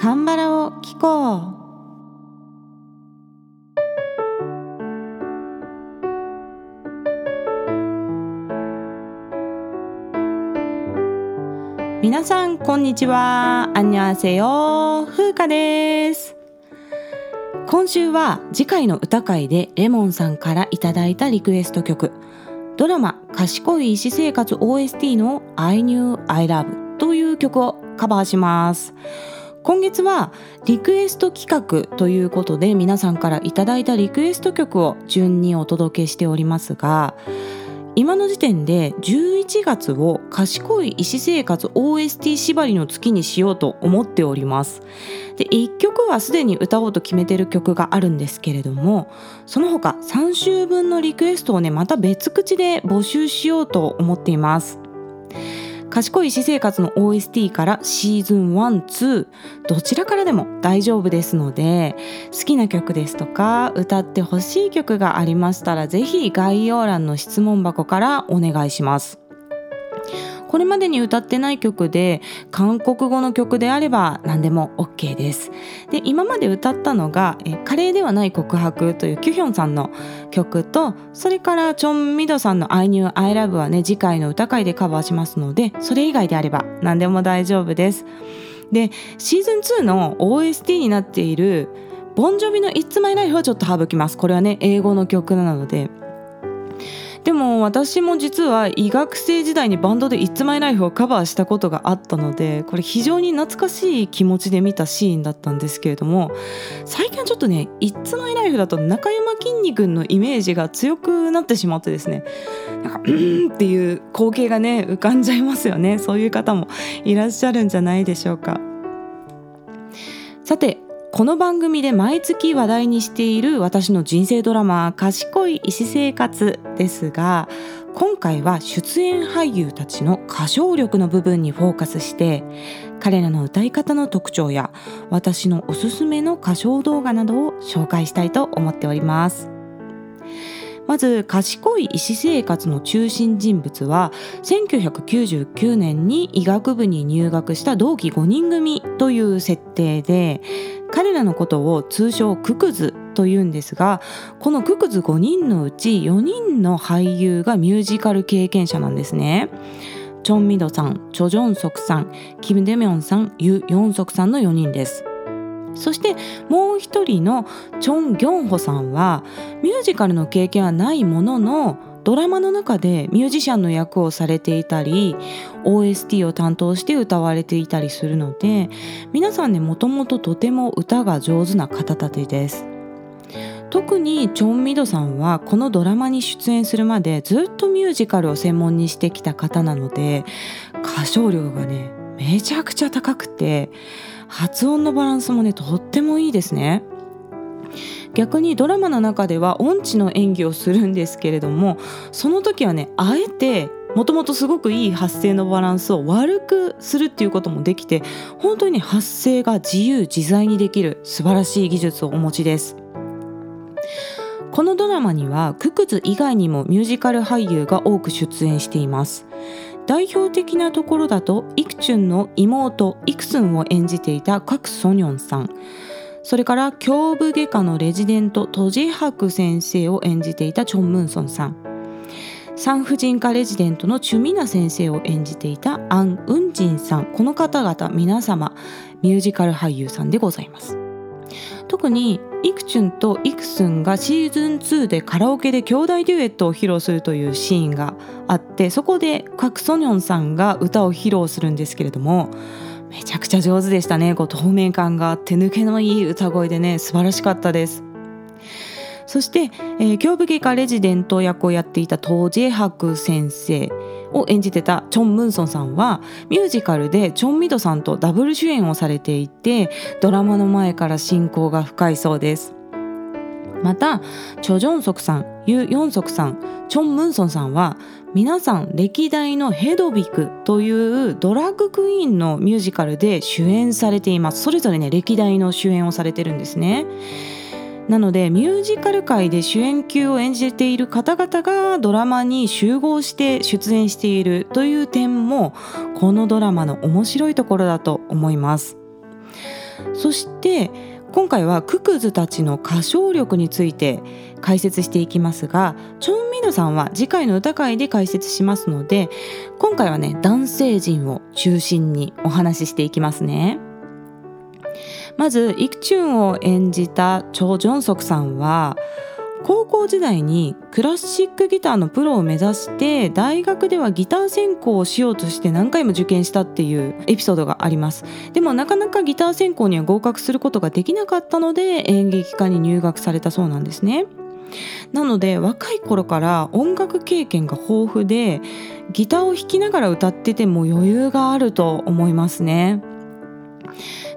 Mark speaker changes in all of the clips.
Speaker 1: カンバラを聞こう。皆さんこんにちは。アンニャセヨ風花です。今週は次回の歌会でレモンさんからいただいたリクエスト曲。ドラマ賢い医師生活 OST の I knew I love という曲をカバーします。今月はリクエスト企画ということで皆さんからいただいたリクエスト曲を順にお届けしておりますが今の時点で11月を賢い医師生活 OST 縛りの月にしようと思っております。で1曲はすでに歌おうと決めてる曲があるんですけれどもその他3週分のリクエストをねまた別口で募集しようと思っています。賢い私生活の OST からシーズン1、2どちらからでも大丈夫ですので好きな曲ですとか歌ってほしい曲がありましたらぜひ概要欄の質問箱からお願いします。これまでに歌ってない曲で韓国語の曲であれば何でも OK です。で今まで歌ったのが「え華麗ではない告白」というキュヒョンさんの曲とそれからチョン・ミドさんの「I knew I love」はね次回の歌会でカバーしますのでそれ以外であれば何でも大丈夫です。でシーズン2の OST になっているボンジョビの「It's My Life」はちょっと省きます。これはね英語の曲なので。でも私も実は医学生時代にバンドで「It's My Life」をカバーしたことがあったのでこれ非常に懐かしい気持ちで見たシーンだったんですけれども最近はちょっとね「It's My Life」だと中山きんに君のイメージが強くなってしまってですねなんか「うん」っていう光景がね浮かんじゃいますよねそういう方もいらっしゃるんじゃないでしょうか。さてこの番組で毎月話題にしている私の人生ドラマ「賢い医師生活」ですが今回は出演俳優たちの歌唱力の部分にフォーカスして彼らの歌い方の特徴や私のおすすめの歌唱動画などを紹介したいと思っております。まず賢い医師生活の中心人物は1999年に医学部に入学した同期5人組という設定で彼らのことを通称ククズというんですがこのククズ5人のうち4人の俳優がミュージカル経験者なんですね。チョン・ミドさん、チョ・ジョンソクさん、キム・デミョンさん、ユ・ヨンソクさんの4人です。そしてもう一人のチョン・ギョンホさんはミュージカルの経験はないもののドラマの中でミュージシャンの役をされていたり OST を担当して歌われていたりするので皆さんねもともととても歌が上手な方たちです。特にチョン・ミドさんはこのドラマに出演するまでずっとミュージカルを専門にしてきた方なので歌唱力がねめちゃくちゃ高くて発音のバランスもねとってもいいですね。逆にドラマの中では音痴の演技をするんですけれどもその時はねあえてもともとすごくいい発声のバランスを悪くするっていうこともできて本当に、発声が自由自在にできる素晴らしい技術をお持ちです。このドラマにはククズ以外にもミュージカル俳優が多く出演しています。代表的なところだとイクチュンの妹イクスンを演じていたカク・ソニョンさん。それから胸部外科のレジデントトジハク先生を演じていたチョン・ムンソンさん。産婦人科レジデントのチュミナ先生を演じていたアン・ウンジンさん。この方々皆様ミュージカル俳優さんでございます。特にイクチュンとイクスンがシーズン2でカラオケで兄弟デュエットを披露するというシーンがあってそこでカク・ソニョンさんが歌を披露するんですけれどもめちゃくちゃ上手でしたね。こう透明感があって抜けのいい歌声でね素晴らしかったです。そして、えー、胸部外科レジデント役をやっていたトー・ジェハク先生を演じてたチョン・ムンソンさんはミュージカルでチョン・ミドさんとダブル主演をされていてドラマの前から親交が深いそうです。またチョ・ジョンソクさんユ・ヨンソクさんチョン・ムンソンさんは皆さん歴代のヘドビクというドラッグクイーンのミュージカルで主演されています。それぞれね歴代の主演をされてるんですね。なのでミュージカル界で主演級を演じている方々がドラマに集合して出演しているという点もこのドラマの面白いところだと思います。そして今回はククズたちの歌唱力について解説していきますがチョン・ミヌさんは次回の歌会で解説しますので今回はね男性陣を中心にお話ししていきますね。まずイクチュンを演じたチョ・ジョンソクさんは高校時代にクラシックギターのプロを目指して大学ではギター専攻をしようとして何回も受験したっていうエピソードがあります。でもなかなかギター専攻には合格することができなかったので演劇科に入学されたそうなんですね。なので若い頃から音楽経験が豊富でギターを弾きながら歌ってても余裕があると思いますね。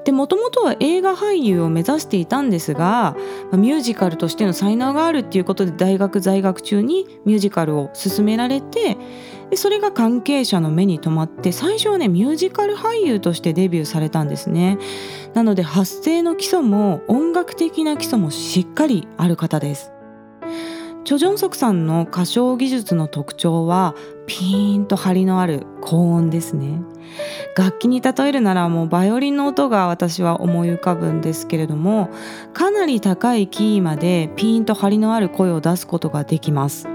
Speaker 1: でもともとは映画俳優を目指していたんですがミュージカルとしての才能があるっていうことで大学在学中にミュージカルを勧められてでそれが関係者の目に留まって最初はねミュージカル俳優としてデビューされたんですね。なので発声の基礎も音楽的な基礎もしっかりある方です。チョ・ジョンソクさんの歌唱技術の特徴はピーンと張りのある高音ですね。楽器に例えるならもうバイオリンの音が私は思い浮かぶんですけれどもかなり高いキーまでピーンと張りのある声を出すことができます。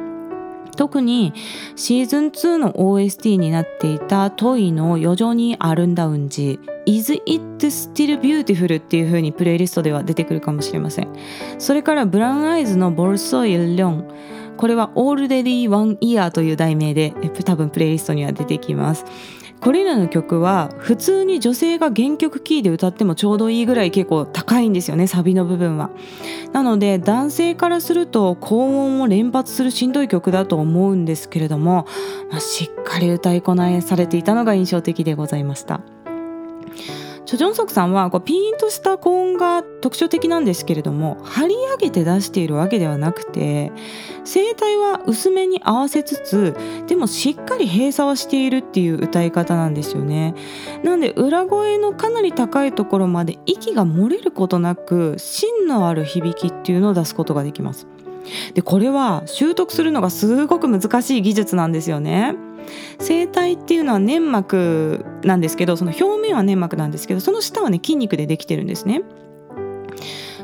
Speaker 1: 特にシーズン2の OST になっていたトイの「余剰にアルンダウンジ」「Is It Still Beautiful」っていう風にプレイリストでは出てくるかもしれません。それからブラウンアイズの「ボルソイルリョン」これは「Already One Year」という題名で多分プレイリストには出てきます。これらの曲は普通に女性が原曲キーで歌ってもちょうどいいぐらい結構高いんですよねサビの部分は。なので男性からすると高音を連発するしんどい曲だと思うんですけれども、まあ、しっかり歌いこなえされていたのが印象的でございました。チョ・ジョンソクさんはこうピーンとした高音が特徴的なんですけれども張り上げて出しているわけではなくて声帯は薄めに合わせつつでもしっかり閉鎖はしているっていう歌い方なんですよね。なんで裏声のかなり高いところまで息が漏れることなく芯のある響きっていうのを出すことができます。でこれは習得するのがすごく難しい技術なんですよね。声帯っていうのは粘膜なんですけどその表面は粘膜なんですけどその下はね筋肉でできてるんですね。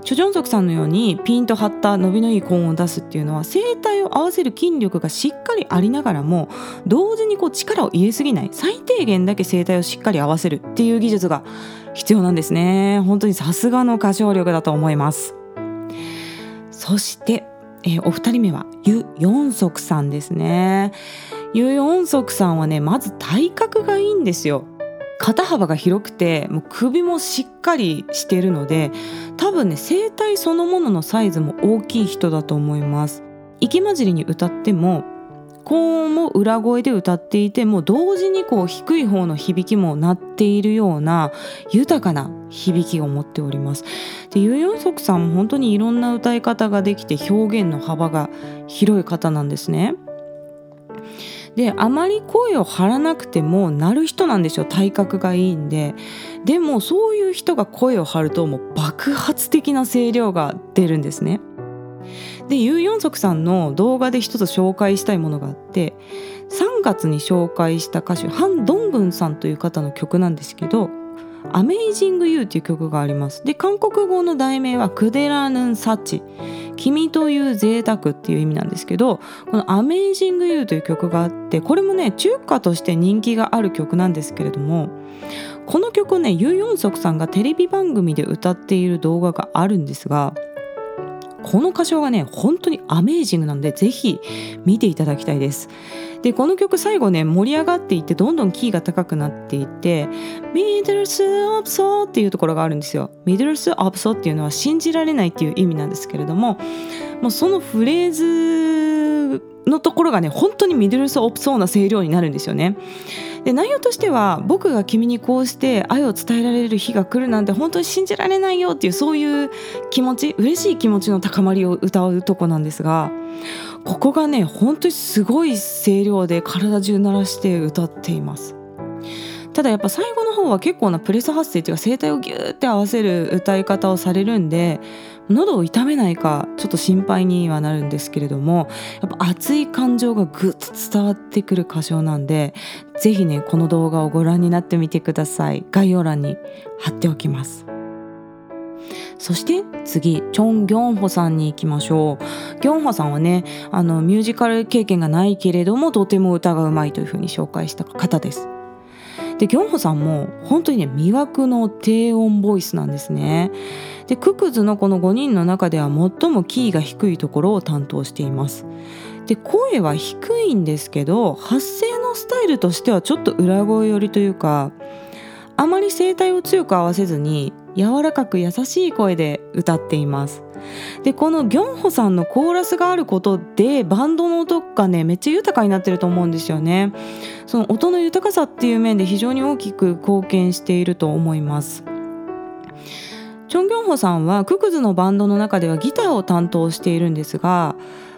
Speaker 1: チョ・ジョンソクさんのようにピンと張った伸びのいい高音を出すっていうのは声帯を合わせる筋力がしっかりありながらも同時にこう力を入れすぎない最低限だけ声帯をしっかり合わせるっていう技術が必要なんですね。本当にさすがの歌唱力だと思います。そして、えー、お二人目はユ・ヨンソクさんですね。ユ・ヨンソクさんはねまず体格がいいんですよ。肩幅が広くてもう首もしっかりしてるので多分ね声帯そのもののサイズも大きい人だと思います。息混じりに歌っても高音も裏声で歌っていても同時にこう低い方の響きも鳴っているような豊かな響きを持っております。でユ・ヨンソクさんも本当にいろんな歌い方ができて表現の幅が広い方なんですね。であまり声を張らなくても鳴る人なんですよ。体格がいいんで。でもそういう人が声を張るともう爆発的な声量が出るんですね。でユー・ヨンソクさんの動画で一つ紹介したいものがあって3月に紹介した歌手ハン・ドングンさんという方の曲なんですけど「アメイジング・ユー」っていう曲があります。で韓国語の題名は「クデラヌン・サチ」君という贅沢っていう意味なんですけどこの「アメイジング・ユー」という曲があってこれもね中華として人気がある曲なんですけれどもこの曲ねユ・ヨンソクさんがテレビ番組で歌っている動画があるんですがこの歌唱がね本当にアメージングなんでぜひ見ていただきたいです。でこの曲最後ね盛り上がっていってどんどんキーが高くなっていってミドルスアプソっていうところがあるんですよ。ミドルスアプソっていうのは信じられないっていう意味なんですけれどももうそのフレーズのところがね本当にミドルスオプソーな声量になるんですよね。で内容としては僕が君にこうして愛を伝えられる日が来るなんて本当に信じられないよっていうそういう気持ち嬉しい気持ちの高まりを歌うとこなんですがここがね本当にすごい声量で体中鳴らして歌っています。ただやっぱ最後の方は結構なプレス発声っていうか声帯をギューって合わせる歌い方をされるんで喉を痛めないかちょっと心配にはなるんですけれどもやっぱ熱い感情がぐっと伝わってくる歌唱なんで是非ねこの動画をご覧になってみてください。概要欄に貼っておきます。そして次チョン・ギョンホさんに行きましょう。ギョンホさんはねあのミュージカル経験がないけれどもとても歌がうまいというふうに紹介した方です。でギョンホさんも本当にね魅惑の低音ボイスなんですね。でククズのこの5人の中では最もキーが低いところを担当しています。で声は低いんですけど発声のスタイルとしてはちょっと裏声寄りというかあまり声帯を強く合わせずに柔らかく優しい声で歌っています。でこのギョンホさんのコーラスがあることでバンドの音がねめっちゃ豊かになってると思うんですよね。その音の豊かさっていう面で非常に大きく貢献していると思います。チョン・ギョンホさんはククズのバンドの中ではギターを担当しているんですが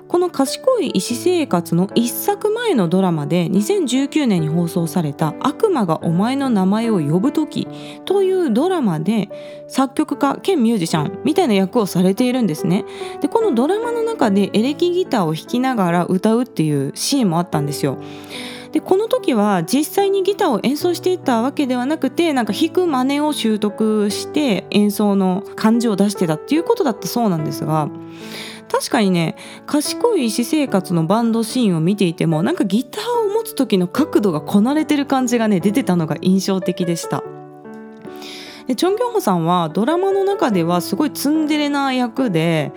Speaker 1: この賢い医師生活の一作前のドラマで2019年に放送された悪魔がお前の名前を呼ぶ時というドラマで作曲家兼ミュージシャンみたいな役をされているんですね。で、このドラマの中でエレキギターを弾きながら歌うっていうシーンもあったんですよ。でこの時は実際にギターを演奏していたわけではなくてなんか弾く真似を習得して演奏の感じを出してたっていうことだったそうなんですが確かにね賢い私生活のバンドシーンを見ていてもなんかギターを持つ時の角度がこなれてる感じがね出てたのが印象的でした。でチョン・ギョンホさんはドラマの中ではすごいツンデレな役で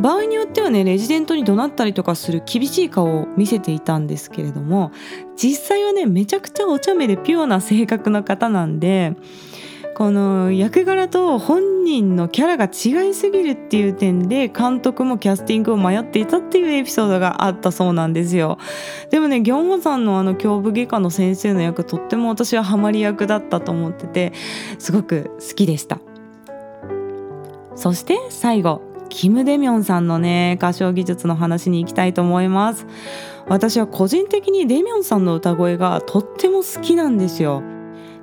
Speaker 1: 場合によってはねレジデントに怒鳴ったりとかする厳しい顔を見せていたんですけれども実際はねめちゃくちゃお茶目でピュアな性格の方なんでこの役柄と本人のキャラが違いすぎるっていう点で監督もキャスティングを迷っていたっていうエピソードがあったそうなんですよ。でもねギョンホさんのあの胸部外科の先生の役とっても私はハマり役だったと思っててすごく好きでした。そして最後キム・デミョンさんのね歌唱技術の話に行きたいと思います。私は個人的にデミョンさんの歌声がとっても好きなんですよ。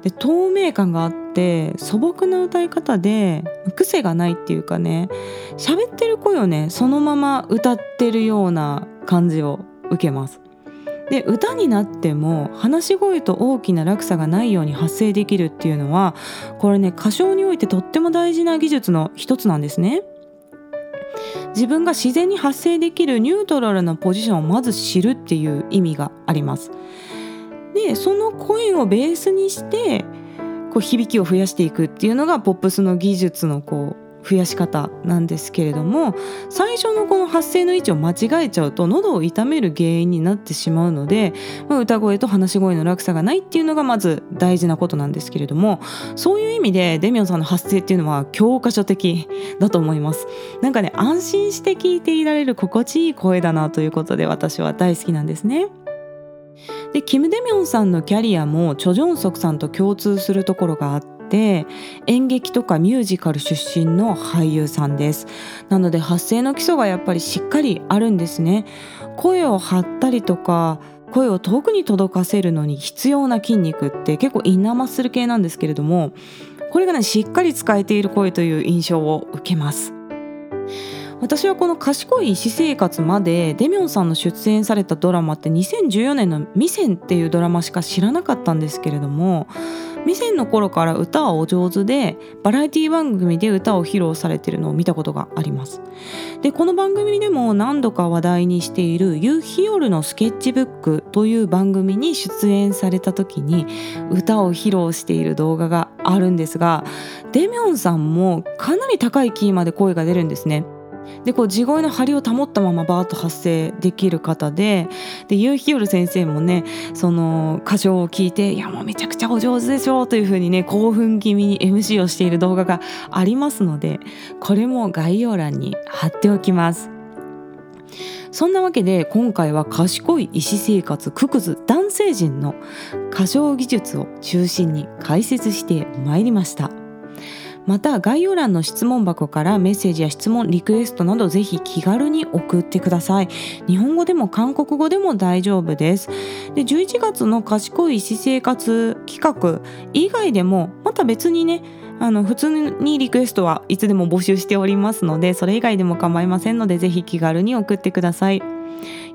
Speaker 1: で透明感があって素朴な歌い方で癖がないっていうかね喋ってる声をねそのまま歌ってるような感じを受けます。で歌になっても話し声と大きな落差がないように発声できるっていうのはこれね歌唱においてとっても大事な技術の一つなんですね。自分が自然に発声できるニュートラルなポジションをまず知るっていう意味があります。でその声をベースにしてこう響きを増やしていくっていうのがポップスの技術のこう増やし方なんですけれども最初のこの発声の位置を間違えちゃうと喉を痛める原因になってしまうので、まあ、歌声と話し声の落差がないっていうのがまず大事なことなんですけれどもそういう意味でデミョンさんの発声っていうのは教科書的だと思いますなんかね安心して聞いていられる心地いい声だなということで私は大好きなんですね。でキム・デミョンさんのキャリアもチョ・ジョンソクさんと共通するところがあって演劇とかミュージカル出身の俳優さんです。なので発声の基礎がやっぱりしっかりあるんですね。声を張ったりとか声を遠くに届かせるのに必要な筋肉って結構インナーマッスル系なんですけれどもこれがねしっかり使えている声という印象を受けます。私はこの賢い私生活までデミョンさんの出演されたドラマって2014年の「ミセン」っていうドラマしか知らなかったんですけれどもミセンの頃から歌はお上手でバラエティ番組で歌を披露されてるのを見たことがあります。でこの番組でも何度か話題にしている「夕日夜のスケッチブック」という番組に出演された時に歌を披露している動画があるんですがデミョンさんもかなり高いキーまで声が出るんですね。でこう地声の張りを保ったままバーッと発声できる方でで夕日夜先生もねその歌唱を聞いて「いやもうめちゃくちゃお上手でしょ」というふうにね興奮気味に MC をしている動画がありますのでこれも概要欄に貼っておきます。そんなわけで今回は賢い医師生活ククズ男性陣の歌唱技術を中心に解説してまいりました。また概要欄の質問箱からメッセージや質問リクエストなどぜひ気軽に送ってください。日本語でも韓国語でも大丈夫です。で11月の賢い私生活企画。以外でもまた別にねあの普通にリクエストはいつでも募集しておりますのでそれ以外でも構いませんのでぜひ気軽に送ってください。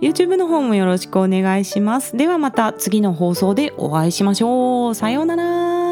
Speaker 1: YouTube の方もよろしくお願いします。ではまた次の放送でお会いしましょう。さようなら。